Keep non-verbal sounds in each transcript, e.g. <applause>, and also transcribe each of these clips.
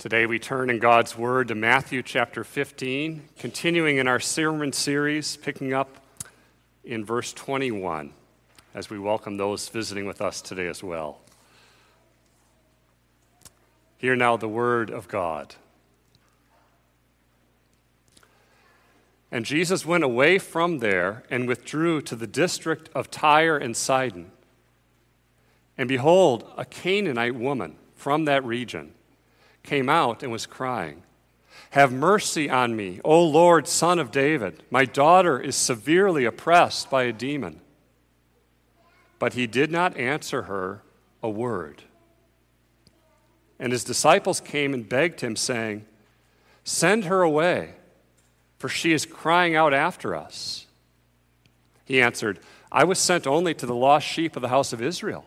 Today we turn in God's Word to Matthew chapter 15, continuing in our sermon series, picking up in verse 21 as we welcome those visiting with us today as well. Hear now the Word of God. And Jesus went away from there and withdrew to the district of Tyre and Sidon. And behold, a Canaanite woman from that region came out and was crying, Have mercy on me, O Lord, son of David. My daughter is severely oppressed by a demon. But he did not answer her a word. And his disciples came and begged him, saying, Send her away, for she is crying out after us. He answered, I was sent only to the lost sheep of the house of Israel.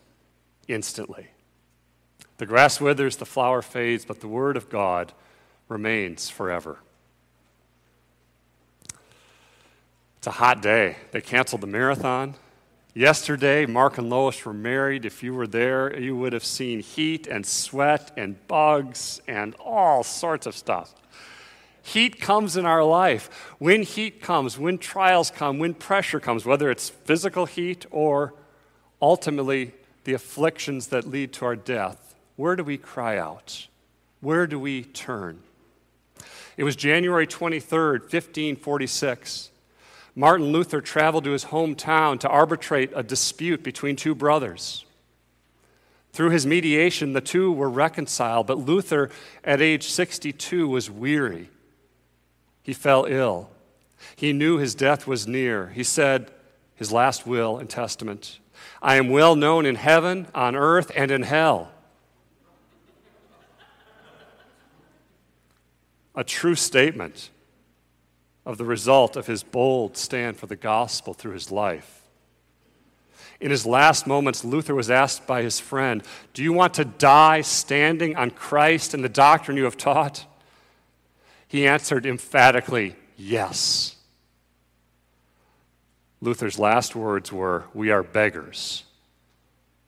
instantly. The grass withers, the flower fades, but the word of God remains forever. It's a hot day. They canceled the marathon. Yesterday, Mark and Lois were married. If you were there, you would have seen heat and sweat and bugs and all sorts of stuff. Heat comes in our life. When heat comes, when trials come, when pressure comes, whether it's physical heat or ultimately the afflictions that lead to our death, where do we cry out? Where do we turn? It was January 23rd, 1546. Martin Luther traveled to his hometown to arbitrate a dispute between two brothers. Through his mediation, the two were reconciled, but Luther, at age 62, was weary. He fell ill. He knew his death was near. He said his last will and testament I am well known in heaven, on earth, and in hell. A true statement of the result of his bold stand for the gospel through his life. In his last moments, Luther was asked by his friend, Do you want to die standing on Christ and the doctrine you have taught? He answered emphatically, Yes. Luther's last words were, We are beggars.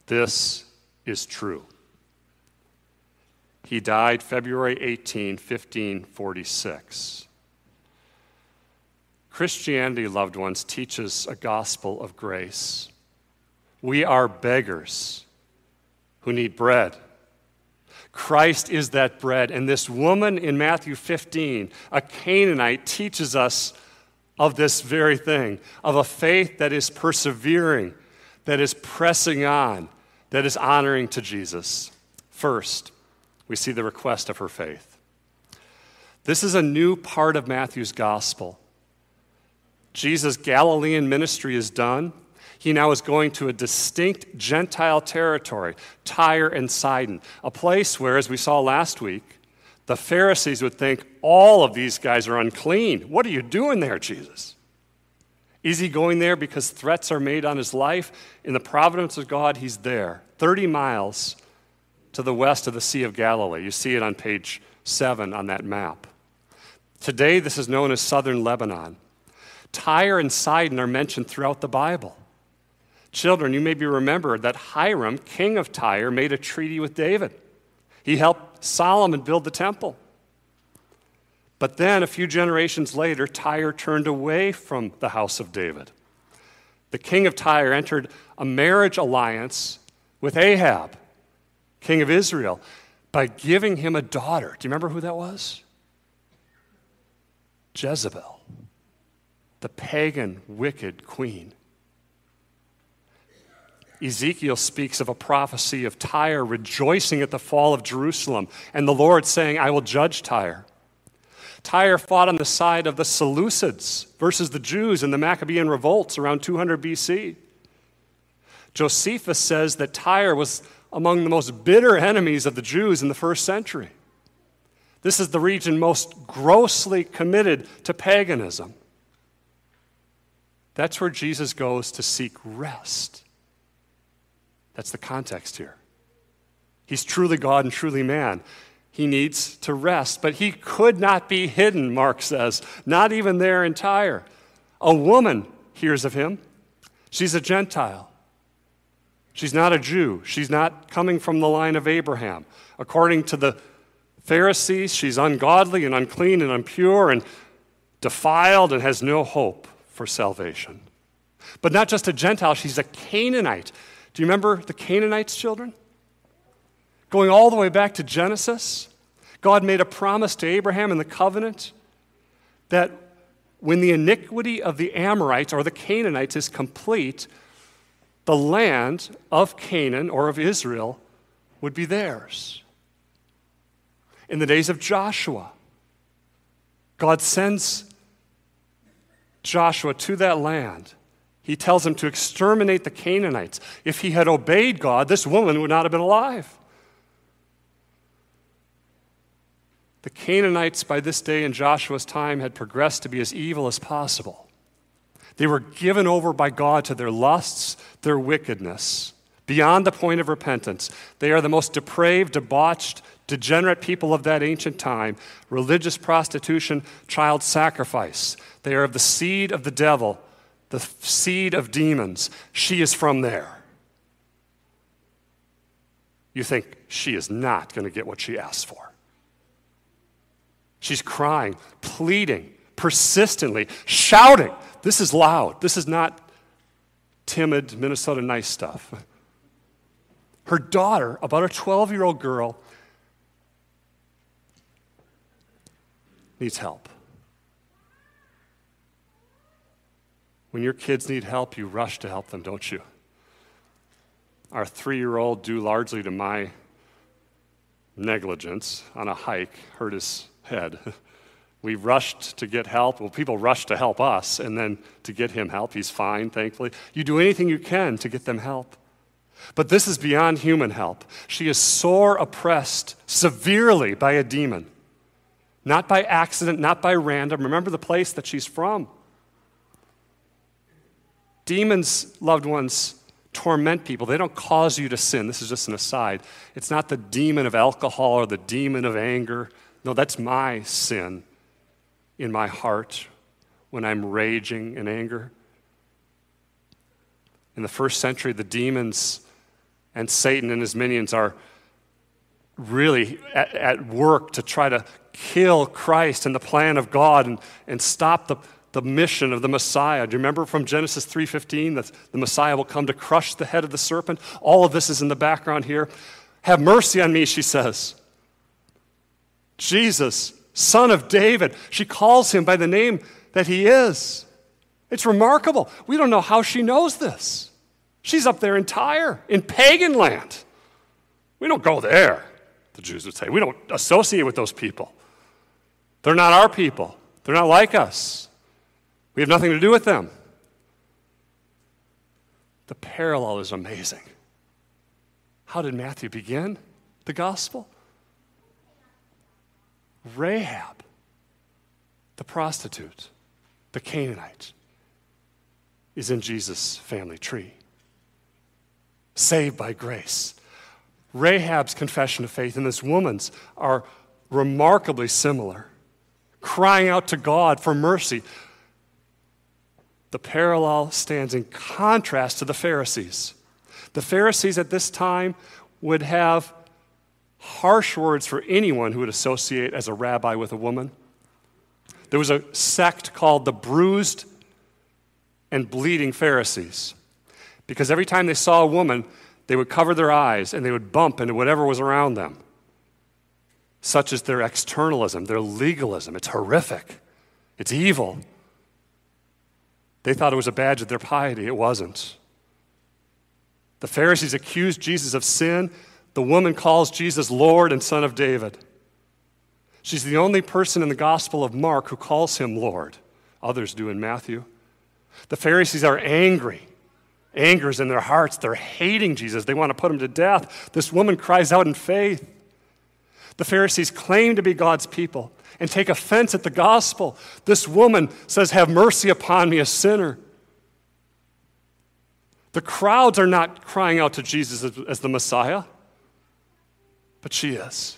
This is true. He died February 18, 1546. Christianity, loved ones, teaches a gospel of grace. We are beggars who need bread. Christ is that bread. And this woman in Matthew 15, a Canaanite, teaches us of this very thing of a faith that is persevering, that is pressing on, that is honoring to Jesus. First, we see the request of her faith. This is a new part of Matthew's gospel. Jesus' Galilean ministry is done. He now is going to a distinct Gentile territory, Tyre and Sidon, a place where, as we saw last week, the Pharisees would think all of these guys are unclean. What are you doing there, Jesus? Is he going there because threats are made on his life? In the providence of God, he's there, 30 miles to the west of the Sea of Galilee. You see it on page 7 on that map. Today, this is known as southern Lebanon. Tyre and Sidon are mentioned throughout the Bible. Children, you may be remembered that Hiram, king of Tyre, made a treaty with David. He helped Solomon build the temple. But then, a few generations later, Tyre turned away from the house of David. The king of Tyre entered a marriage alliance with Ahab, king of Israel, by giving him a daughter. Do you remember who that was? Jezebel, the pagan, wicked queen. Ezekiel speaks of a prophecy of Tyre rejoicing at the fall of Jerusalem, and the Lord saying, I will judge Tyre. Tyre fought on the side of the Seleucids versus the Jews in the Maccabean revolts around 200 BC. Josephus says that Tyre was among the most bitter enemies of the Jews in the first century. This is the region most grossly committed to paganism. That's where Jesus goes to seek rest. That's the context here. He's truly God and truly man. He needs to rest, but he could not be hidden, Mark says, not even there in Tyre. A woman hears of him. She's a Gentile. She's not a Jew. She's not coming from the line of Abraham. According to the Pharisees, she's ungodly and unclean and impure and defiled and has no hope for salvation. But not just a Gentile, she's a Canaanite. Do you remember the Canaanites' children? Going all the way back to Genesis, God made a promise to Abraham in the covenant that when the iniquity of the Amorites or the Canaanites is complete, the land of Canaan or of Israel would be theirs. In the days of Joshua, God sends Joshua to that land. He tells him to exterminate the Canaanites. If he had obeyed God, this woman would not have been alive. The Canaanites, by this day in Joshua's time, had progressed to be as evil as possible. They were given over by God to their lusts, their wickedness, beyond the point of repentance. They are the most depraved, debauched, degenerate people of that ancient time religious prostitution, child sacrifice. They are of the seed of the devil, the seed of demons. She is from there. You think she is not going to get what she asked for. She's crying, pleading, persistently, shouting. This is loud. This is not timid Minnesota nice stuff. Her daughter, about a 12 year old girl, needs help. When your kids need help, you rush to help them, don't you? Our three year old, due largely to my negligence on a hike, hurt his head. <laughs> We rushed to get help. Well, people rushed to help us and then to get him help. He's fine, thankfully. You do anything you can to get them help. But this is beyond human help. She is sore oppressed severely by a demon. Not by accident, not by random. Remember the place that she's from. Demons, loved ones, torment people. They don't cause you to sin. This is just an aside. It's not the demon of alcohol or the demon of anger no, that's my sin in my heart when I'm raging in anger. In the first century, the demons and Satan and his minions are really at, at, work to try to kill Christ and the plan of God and, and stop the, the mission of the Messiah. Do you remember from Genesis 3.15 that the Messiah will come to crush the head of the serpent? All of this is in the background here. Have mercy on me, she says. Jesus, son of David. She calls him by the name that he is. It's remarkable. We don't know how she knows this. She's up there in Tyre, in pagan land. We don't go there, the Jews would say. We don't associate with those people. They're not our people, they're not like us. We have nothing to do with them. The parallel is amazing. How did Matthew begin the gospel? Rahab, the prostitute, the Canaanite, is in Jesus' family tree. Saved by grace. Rahab's confession of faith and this woman's are remarkably similar, crying out to God for mercy. The parallel stands in contrast to the Pharisees. The Pharisees at this time would have harsh words for anyone who would associate as a rabbi with a woman. There was a sect called the bruised and bleeding Pharisees because every time they saw a woman, they would cover their eyes and they would bump into whatever was around them. Such as their externalism, their legalism. It's horrific, it's evil. They thought it was a badge of their piety. It wasn't. The Pharisees accused Jesus of sin the woman calls Jesus Lord and Son of David. She's the only person in the Gospel of Mark who calls him Lord. Others do in Matthew. The Pharisees are angry. Anger is in their hearts. They're hating Jesus. They want to put him to death. This woman cries out in faith. The Pharisees claim to be God's people and take offense at the gospel. This woman says, Have mercy upon me, a sinner. The crowds are not crying out to Jesus as, the Messiah, but she is.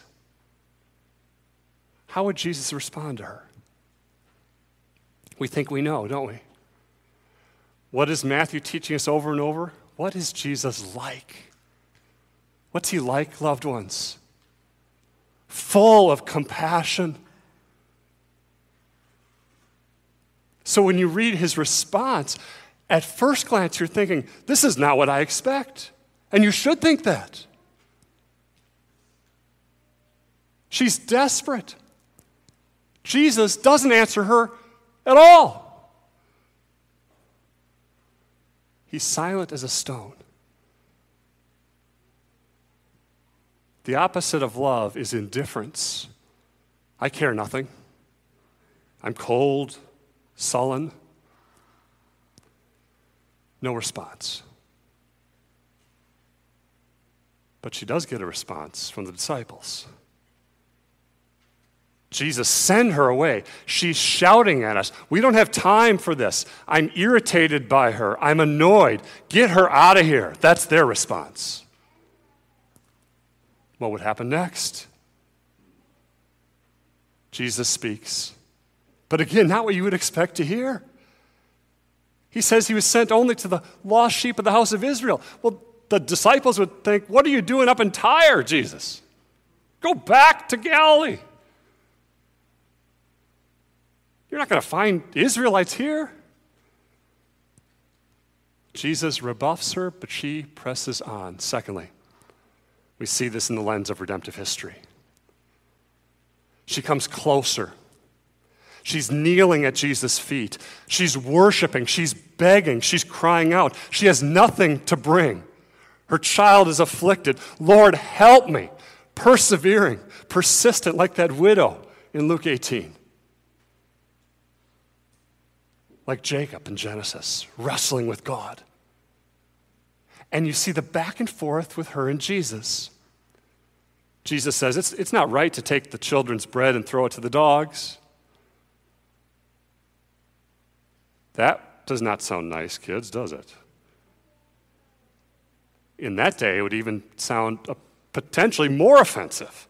How would Jesus respond to her? We think we know, don't we? What is Matthew teaching us over and over? What is Jesus like? What's he like, loved ones? Full of compassion. So when you read his response, at first glance you're thinking, this is not what I expect. And you should think that. She's desperate. Jesus doesn't answer her at all. He's silent as a stone. The opposite of love is indifference. I care nothing. I'm cold, sullen. No response. But she does get a response from the disciples. Jesus, send her away. She's shouting at us. We don't have time for this. I'm irritated by her. I'm annoyed. Get her out of here. That's their response. What would happen next? Jesus speaks. But again, not what you would expect to hear. He says he was sent only to the lost sheep of the house of Israel. Well, the disciples would think, What are you doing up in Tyre, Jesus? Go back to Galilee. You're not going to find Israelites here. Jesus rebuffs her, but she presses on. Secondly, we see this in the lens of redemptive history. She comes closer. She's kneeling at Jesus' feet. She's worshiping. She's begging. She's crying out. She has nothing to bring. Her child is afflicted. Lord, help me. Persevering, persistent, like that widow in Luke 18. like Jacob in Genesis, wrestling with God. And you see the back and forth with her and Jesus. Jesus says, It's, it's not right to take the children's bread and throw it to the dogs. That does not sound nice, kids, does it? In that day, it would even sound potentially more offensive.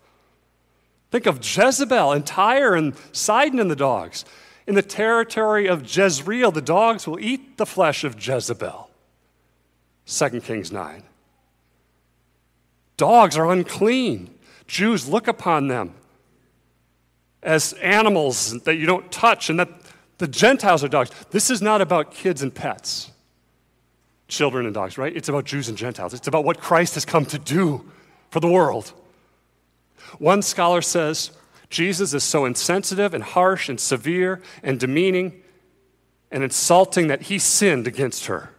Think of Jezebel and Tyre and Sidon and the dogs. In the territory of Jezreel, the dogs will eat the flesh of Jezebel. 2 Kings 9. Dogs are unclean. Jews look upon them as animals that you don't touch, and that the Gentiles are dogs. This is not about kids and pets, children and dogs, right? It's about Jews and Gentiles. It's about what Christ has come to do for the world. One scholar says Jesus is so insensitive and harsh and severe and demeaning and insulting that he sinned against her.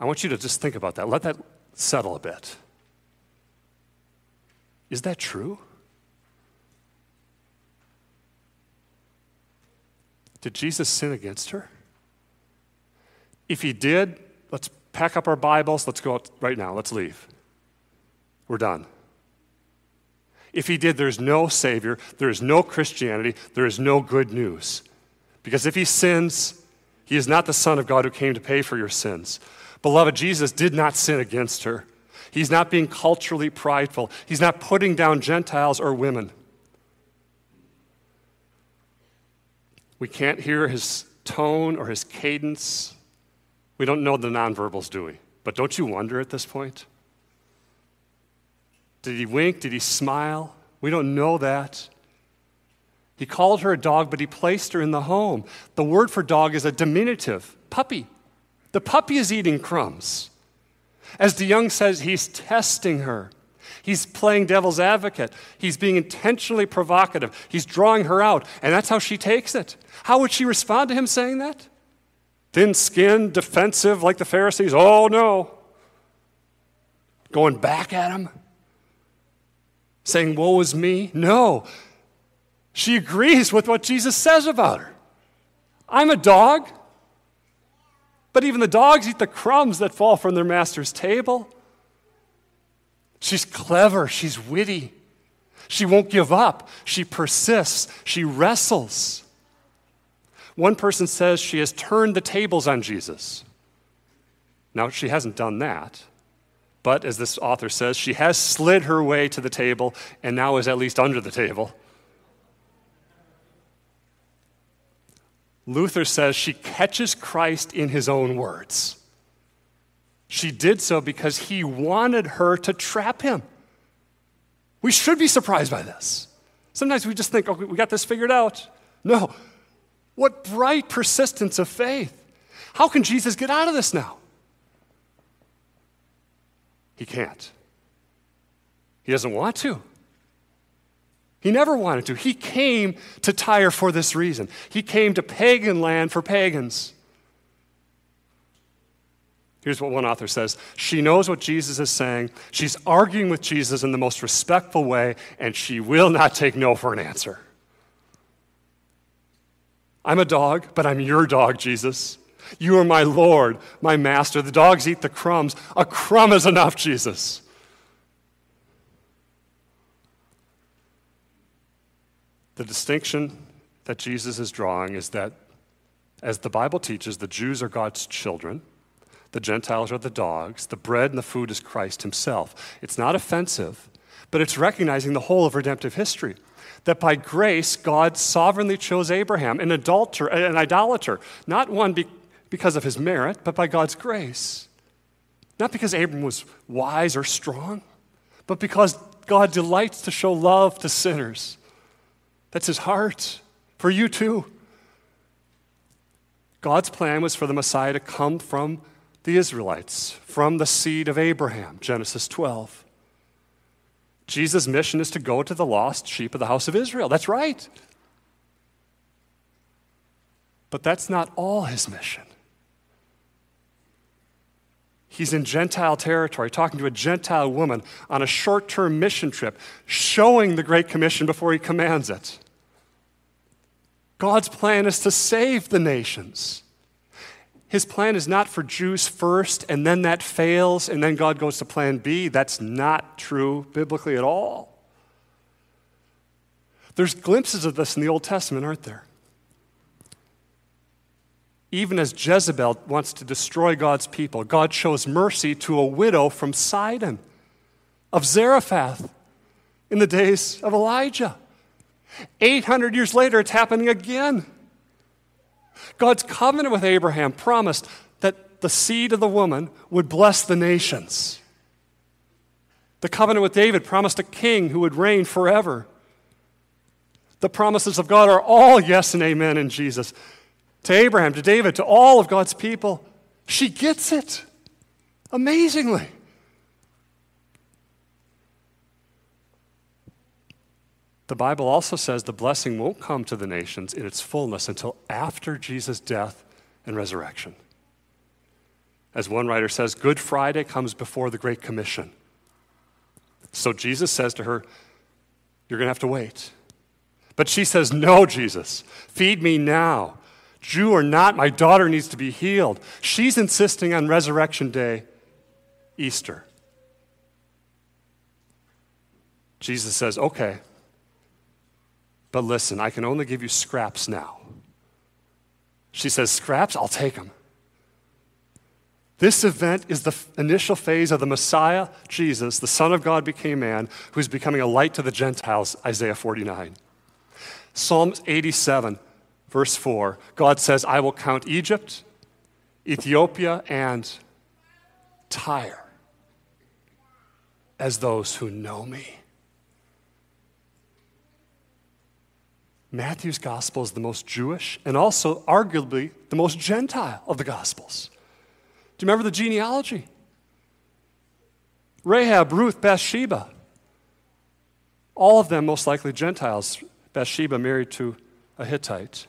I want you to just think about that. Let that settle a bit. Is that true? Did Jesus sin against her? If he did, let's pack up our Bibles. Let's go out right now. Let's leave. We're done. If he did, there's no Savior, there is no Christianity, there is no good news. Because if he sins, he is not the Son of God who came to pay for your sins. Beloved, Jesus did not sin against her. He's not being culturally prideful, he's not putting down Gentiles or women. We can't hear his tone or his cadence. We don't know the nonverbals, do we? But don't you wonder at this point? Did he wink? Did he smile? We don't know that. He called her a dog, but he placed her in the home. The word for dog is a diminutive puppy. The puppy is eating crumbs. As DeYoung says, he's testing her. He's playing devil's advocate. He's being intentionally provocative. He's drawing her out, and that's how she takes it. How would she respond to him saying that? Thin skinned, defensive, like the Pharisees? Oh, no. Going back at him? saying, Woe is me. No. She agrees with what Jesus says about her. I'm a dog, but even the dogs eat the crumbs that fall from their master's table. She's clever. She's witty. She won't give up. She persists. She wrestles. One person says she has turned the tables on Jesus. Now, she hasn't done that. But as this author says, she has slid her way to the table and now is at least under the table. Luther says she catches Christ in his own words. She did so because he wanted her to trap him. We should be surprised by this. Sometimes we just think, okay, we got this figured out. No. What bright persistence of faith. How can Jesus get out of this now? He can't. He doesn't want to. He never wanted to. He came to Tyre for this reason. He came to pagan land for pagans. Here's what one author says She knows what Jesus is saying. She's arguing with Jesus in the most respectful way, and she will not take no for an answer. I'm a dog, but I'm your dog, Jesus. You are my Lord, my master. The dogs eat the crumbs. A crumb is enough, Jesus. The distinction that Jesus is drawing is that, as the Bible teaches, the Jews are God's children, the Gentiles are the dogs, the bread and the food is Christ Himself. It's not offensive, but it's recognizing the whole of redemptive history. That by grace, God sovereignly chose Abraham, an adulterer, an idolater, not one be- because of his merit, but by God's grace. Not because Abram was wise or strong, but because God delights to show love to sinners. That's his heart for you too. God's plan was for the Messiah to come from the Israelites, from the seed of Abraham, Genesis 12. Jesus' mission is to go to the lost sheep of the house of Israel. That's right. But that's not all his mission. He's in Gentile territory, talking to a Gentile woman on a short term mission trip, showing the Great Commission before he commands it. God's plan is to save the nations. His plan is not for Jews first, and then that fails, and then God goes to plan B. That's not true biblically at all. There's glimpses of this in the Old Testament, aren't there? Even as Jezebel wants to destroy God's people, God shows mercy to a widow from Sidon, of Zarephath, in the days of Elijah. 800 years later, it's happening again. God's covenant with Abraham promised that the seed of the woman would bless the nations. The covenant with David promised a king who would reign forever. The promises of God are all yes and amen in Jesus to Abraham, to David, to all of God's people. She gets it amazingly. The Bible also says the blessing won't come to the nations in its fullness until after Jesus' death and resurrection. As one writer says, Good Friday comes before the Great Commission. So Jesus says to her, You're going to have to wait. But she says, No, Jesus, feed me now. Jew or not, my daughter needs to be healed. She's insisting on Resurrection Day, Easter. Jesus says, Okay, but listen, I can only give you scraps now. She says, Scraps? I'll take them. This event is the initial phase of the Messiah, Jesus, the Son of God became man, who's becoming a light to the Gentiles, Isaiah 49. Psalm 87 Verse 4 God says, I will count Egypt, Ethiopia, and Tyre as those who know me. Matthew's gospel is the most Jewish and also arguably the most Gentile of the gospels. Do you remember the genealogy? Rahab, Ruth, Bathsheba. All of them most likely Gentiles. Bathsheba married to a Hittite.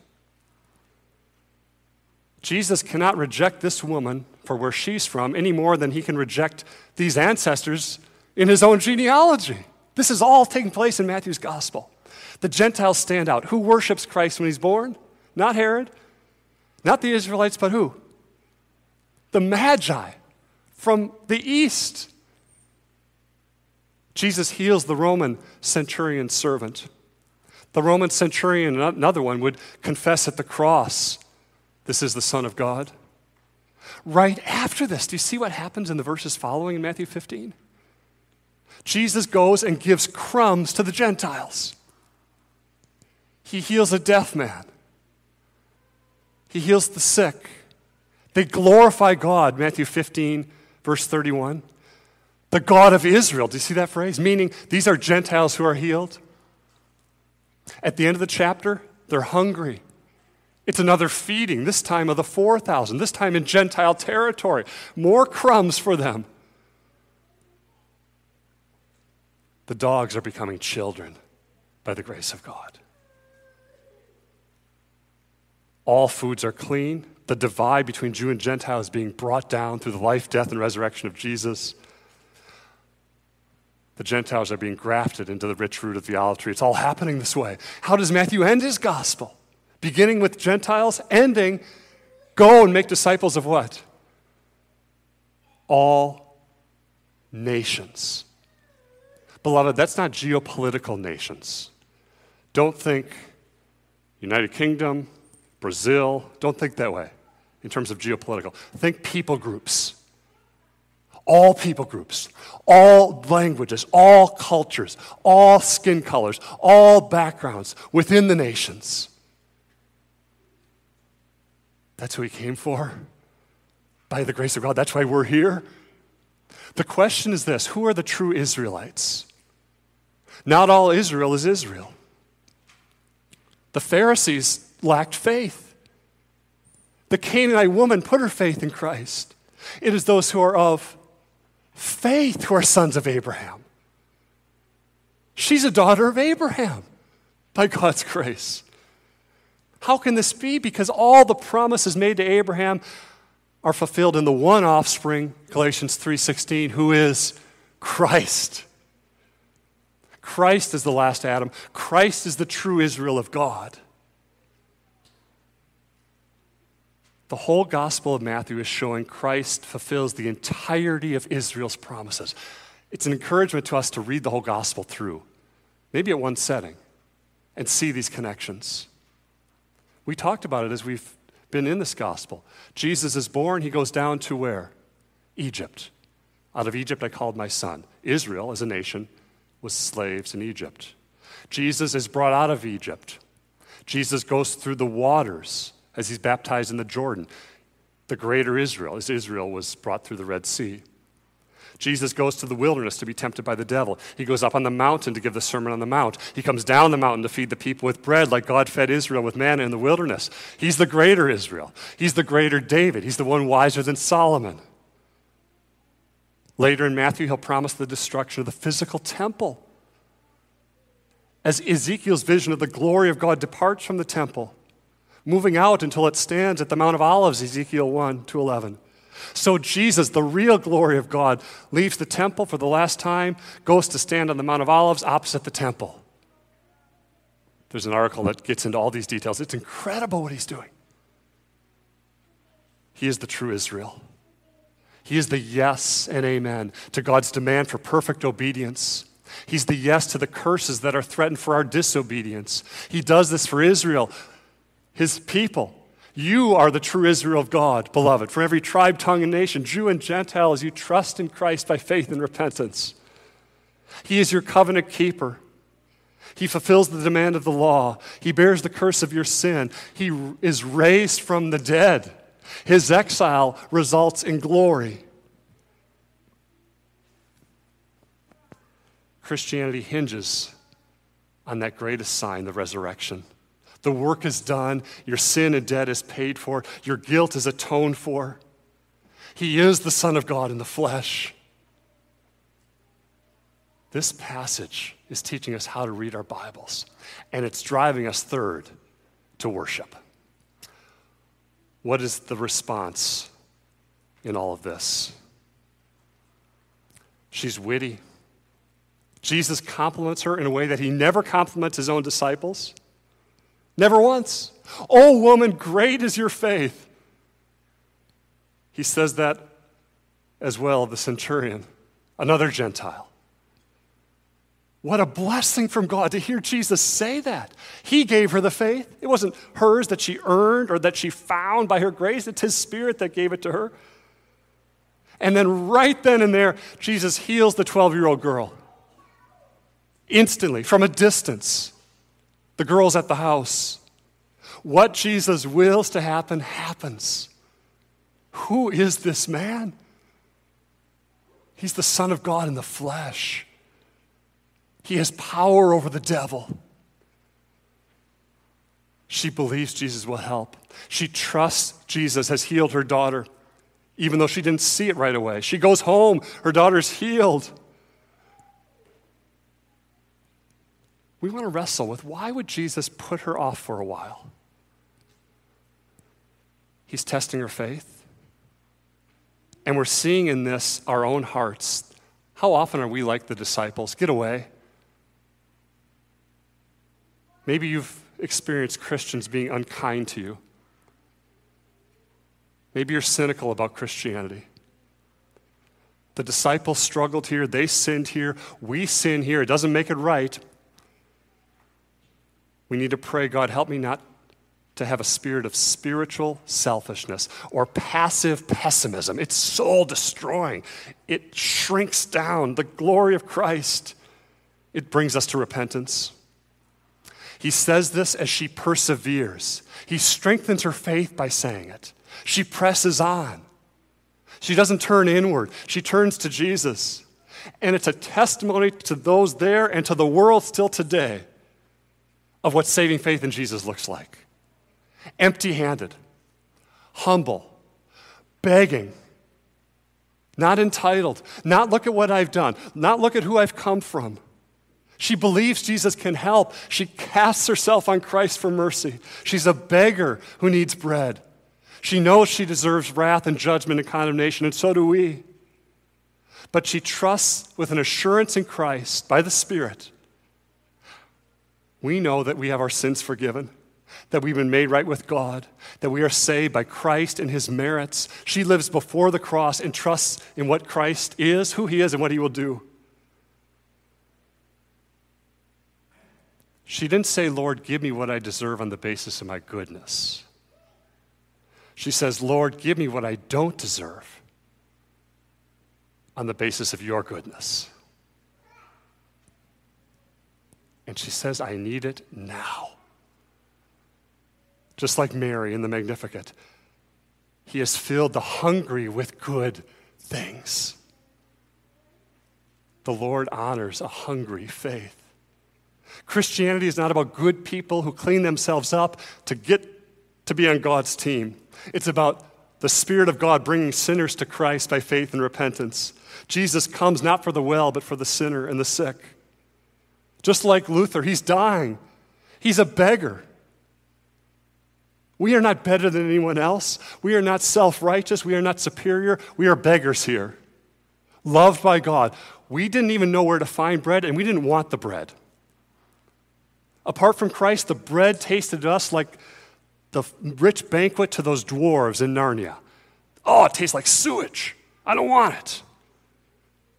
Jesus cannot reject this woman for where she's from any more than he can reject these ancestors in his own genealogy. This is all taking place in Matthew's gospel. The Gentiles stand out. Who worships Christ when he's born? Not Herod, not the Israelites, but who? The Magi from the east. Jesus heals the Roman centurion servant. The Roman centurion, another one, would confess at the cross, This is the Son of God. Right after this, do you see what happens in the verses following in Matthew 15? Jesus goes and gives crumbs to the Gentiles. He heals a deaf man, he heals the sick. They glorify God, Matthew 15, verse 31. The God of Israel. Do you see that phrase? Meaning these are Gentiles who are healed. At the end of the chapter, they're hungry. It's another feeding, this time of the 4,000, this time in Gentile territory. More crumbs for them. The dogs are becoming children by the grace of God. All foods are clean. The divide between Jew and Gentile is being brought down through the life, death, and resurrection of Jesus. The Gentiles are being grafted into the rich root of the olive tree. It's all happening this way. How does Matthew end his gospel? Beginning with Gentiles, ending, go and make disciples of what? All nations. Beloved, that's not geopolitical nations. Don't think United Kingdom, Brazil. Don't think that way in terms of geopolitical. Think people groups all people groups, all languages, all cultures, all skin colors, all backgrounds within the nations. That's who he came for. By the grace of God, that's why we're here. The question is this who are the true Israelites? Not all Israel is Israel. The Pharisees lacked faith. The Canaanite woman put her faith in Christ. It is those who are of faith who are sons of Abraham. She's a daughter of Abraham by God's grace. How can this be? Because all the promises made to Abraham are fulfilled in the one offspring, Galatians 3:16, who is Christ. Christ is the last Adam. Christ is the true Israel of God. The whole Gospel of Matthew is showing Christ fulfills the entirety of Israel's promises. It's an encouragement to us to read the whole Gospel through, maybe at one setting, and see these connections. We talked about it as we've been in this Gospel. Jesus is born, he goes down to where? Egypt. Out of Egypt I called my son. Israel, as a nation, was slaves in Egypt. Jesus is brought out of Egypt. Jesus goes through the waters as he's baptized in the Jordan. The greater Israel, as Israel was brought through the Red Sea. Jesus goes to the wilderness to be tempted by the devil. He goes up on the mountain to give the Sermon on the Mount. He comes down the mountain to feed the people with bread, like God fed Israel with manna in the wilderness. He's the greater Israel. He's the greater David. He's the one wiser than Solomon. Later in Matthew, he'll promise the destruction of the physical temple. As Ezekiel's vision of the glory of God departs from the temple, moving out until it stands at the Mount of Olives, Ezekiel 1 to 11. So Jesus, the real glory of God, leaves the temple for the last time, goes to stand on the Mount of Olives opposite the temple. There's an article that gets into all these details. It's incredible what he's doing. He is the true Israel. He is the yes and amen to God's demand for perfect obedience. He's the yes to the curses that are threatened for our disobedience. He does this for Israel his people. You are the true Israel of God, beloved, from every tribe, tongue, and nation, Jew and Gentile, as you trust in Christ by faith and repentance. He is your covenant keeper. He fulfills the demand of the law. He bears the curse of your sin. He is raised from the dead. His exile results in glory. Christianity hinges on that greatest sign, the resurrection. The work is done. Your sin and debt is paid for. Your guilt is atoned for. He is the Son of God in the flesh. This passage is teaching us how to read our Bibles, and it's driving us, third, to worship. What is the response in all of this? She's witty. Jesus compliments her in a way that he never compliments his own disciples. Never once. Oh, woman, great is your faith. He says that as well the centurion, another Gentile. What a blessing from God to hear Jesus say that. He gave her the faith. It wasn't hers that she earned or that she found by her grace, it's His Spirit that gave it to her. And then, right then and there, Jesus heals the 12 year old girl. Instantly, from a distance. The girl's at the house. What Jesus wills to happen, happens. Who is this man? He's the Son of God in the flesh. He has power over the devil. She believes Jesus will help. She trusts Jesus has healed her daughter, even though she didn't see it right away. She goes home, her daughter's healed. We want to wrestle with why would Jesus put her off for a while? He's testing her faith. And we're seeing in this our own hearts. How often are we like the disciples? Get away. Maybe you've experienced Christians being unkind to you. Maybe you're cynical about Christianity. The disciples struggled here, they sinned here, we sin here. It doesn't make it right. We need to pray, God, help me not to have a spirit of spiritual selfishness or passive pessimism. It's soul destroying, it shrinks down the glory of Christ. It brings us to repentance. He says this as she perseveres. He strengthens her faith by saying it. She presses on. She doesn't turn inward, she turns to Jesus. And it's a testimony to those there and to the world still today of what saving faith in Jesus looks like empty handed, humble, begging, not entitled, not look at what I've done, not look at who I've come from she believes Jesus can help. She casts herself on Christ for mercy. She's a beggar who needs bread. She knows she deserves wrath and judgment and condemnation, and so do we. But she trusts with an assurance in Christ by the Spirit. We know that we have our sins forgiven, that we've been made right with God, that we are saved by Christ and his merits. She lives before the cross and trusts in what Christ is, who he is, and what he will do. She didn't say, Lord, give me what I deserve on the basis of my goodness. She says, Lord, give me what I don't deserve on the basis of your goodness. And she says, I need it now. Just like Mary in the Magnificat, He has filled the hungry with good things. The Lord honors a hungry faith. Christianity is not about good people who clean themselves up to get to be on God's team. It's about the Spirit of God bringing sinners to Christ by faith and repentance. Jesus comes not for the well, but for the sinner and the sick. Just like Luther, he's dying. He's a beggar. We are not better than anyone else. We are not self righteous. We are not superior. We are beggars here, loved by God. We didn't even know where to find bread, and we didn't want the bread. Apart from Christ, the bread tasted to us like the rich banquet to those dwarves in Narnia. Oh, it tastes like sewage. I don't want it.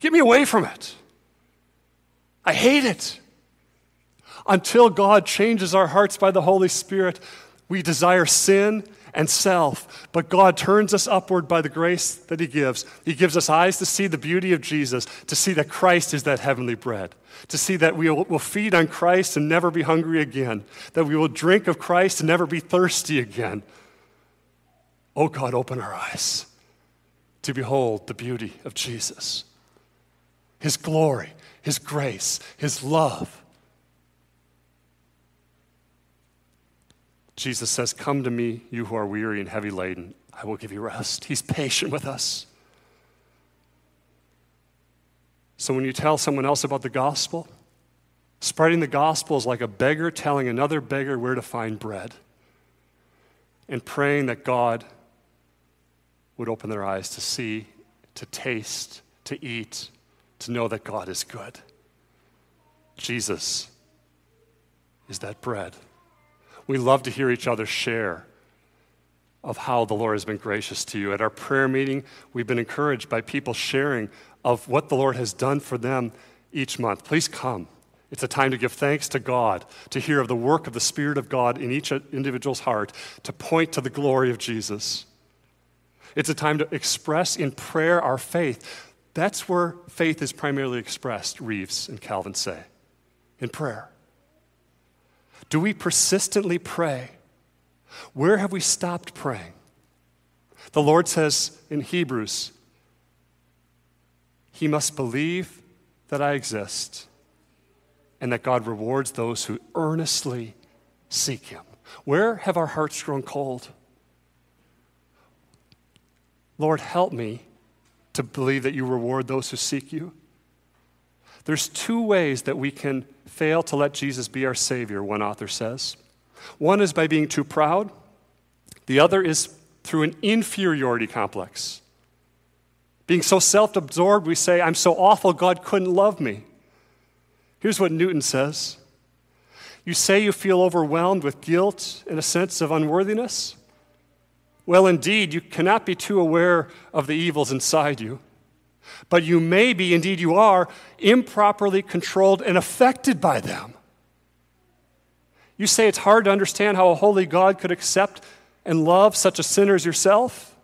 Get me away from it. I hate it. Until God changes our hearts by the Holy Spirit, we desire sin and self. But God turns us upward by the grace that He gives. He gives us eyes to see the beauty of Jesus, to see that Christ is that heavenly bread, to see that we will, feed on Christ and never be hungry again, that we will drink of Christ and never be thirsty again. Oh God, open our eyes to behold the beauty of Jesus, His glory, His grace, His love. Jesus says, Come to me, you who are weary and heavy laden. I will give you rest. He's patient with us. So when you tell someone else about the gospel, spreading the gospel is like a beggar telling another beggar where to find bread and praying that God would open their eyes to see, to taste, to eat, to know that God is good. Jesus is that bread. We love to hear each other share of how the Lord has been gracious to you. At our prayer meeting, we've been encouraged by people sharing of what the Lord has done for them each month. Please come. It's a time to give thanks to God, to hear of the work of the Spirit of God in each individual's heart, to point to the glory of Jesus. It's a time to express in prayer our faith. That's where faith is primarily expressed, Reeves and Calvin say, in prayer. Do we persistently pray? Where have we stopped praying? The Lord says in Hebrews, He must believe that I exist and that God rewards those who earnestly seek Him. Where have our hearts grown cold? Lord, help me to believe that you reward those who seek you. There's two ways that we can fail to let Jesus be our Savior, one author says. One is by being too proud, the other is through an inferiority complex. Being so self absorbed, we say, I'm so awful, God couldn't love me. Here's what Newton says You say you feel overwhelmed with guilt and a sense of unworthiness? Well, indeed, you cannot be too aware of the evils inside you. But you may be, indeed, you are, improperly controlled and affected by them. You say it's hard to understand how a holy God could accept and love such a sinner as yourself.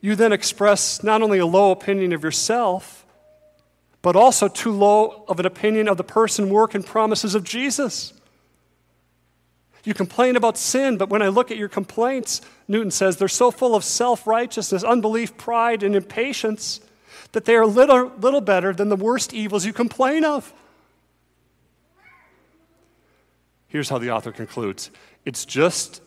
You then express not only a low opinion of yourself, but also too low of an opinion of the person, work, and promises of Jesus. You complain about sin, but when I look at your complaints, Newton says, they're so full of self righteousness, unbelief, pride, and impatience that they are little, little better than the worst evils you complain of. Here's how the author concludes it's just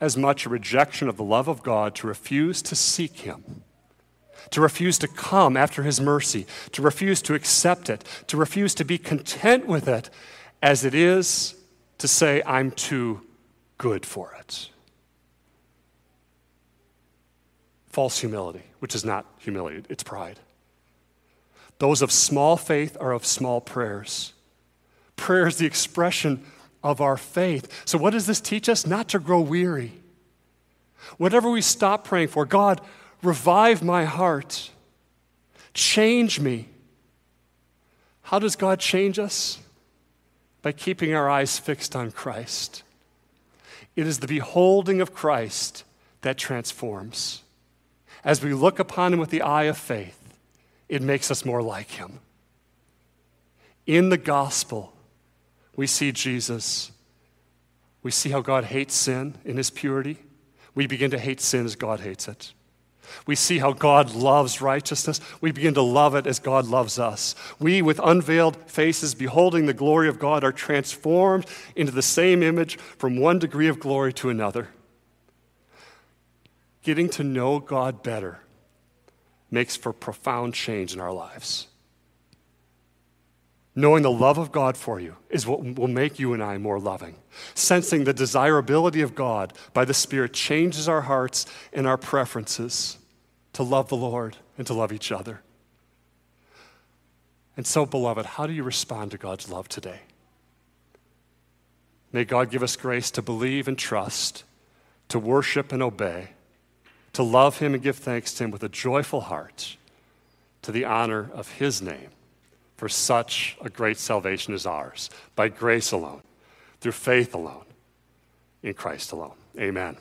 as much a rejection of the love of God to refuse to seek Him to refuse to come after his mercy, to refuse to accept it, to refuse to be content with it, as it is to say, I'm too good for it. False humility, which is not humility, it's pride. Those of small faith are of small prayers. Prayer is the expression of our faith. So, what does this teach us? Not to grow weary. Whatever we stop praying for, God, Revive my heart. Change me. How does God change us? By keeping our eyes fixed on Christ. It is the beholding of Christ that transforms. As we look upon him with the eye of faith, it makes us more like him. In the gospel, we see Jesus. We see how God hates sin in his purity. We begin to hate sin as God hates it. We see how God loves righteousness. We begin to love it as God loves us. We, with unveiled faces, beholding the glory of God, are transformed into the same image from one degree of glory to another. Getting to know God better makes for profound change in our lives. Knowing the love of God for you is what will make you and I more loving. Sensing the desirability of God by the Spirit changes our hearts and our preferences to love the Lord and to love each other. And so, beloved, how do you respond to God's love today? May God give us grace to believe and trust, to worship and obey, to love Him and give thanks to Him with a joyful heart, to the honor of His name for such a great salvation as ours, by grace alone, through faith alone, in Christ alone. Amen.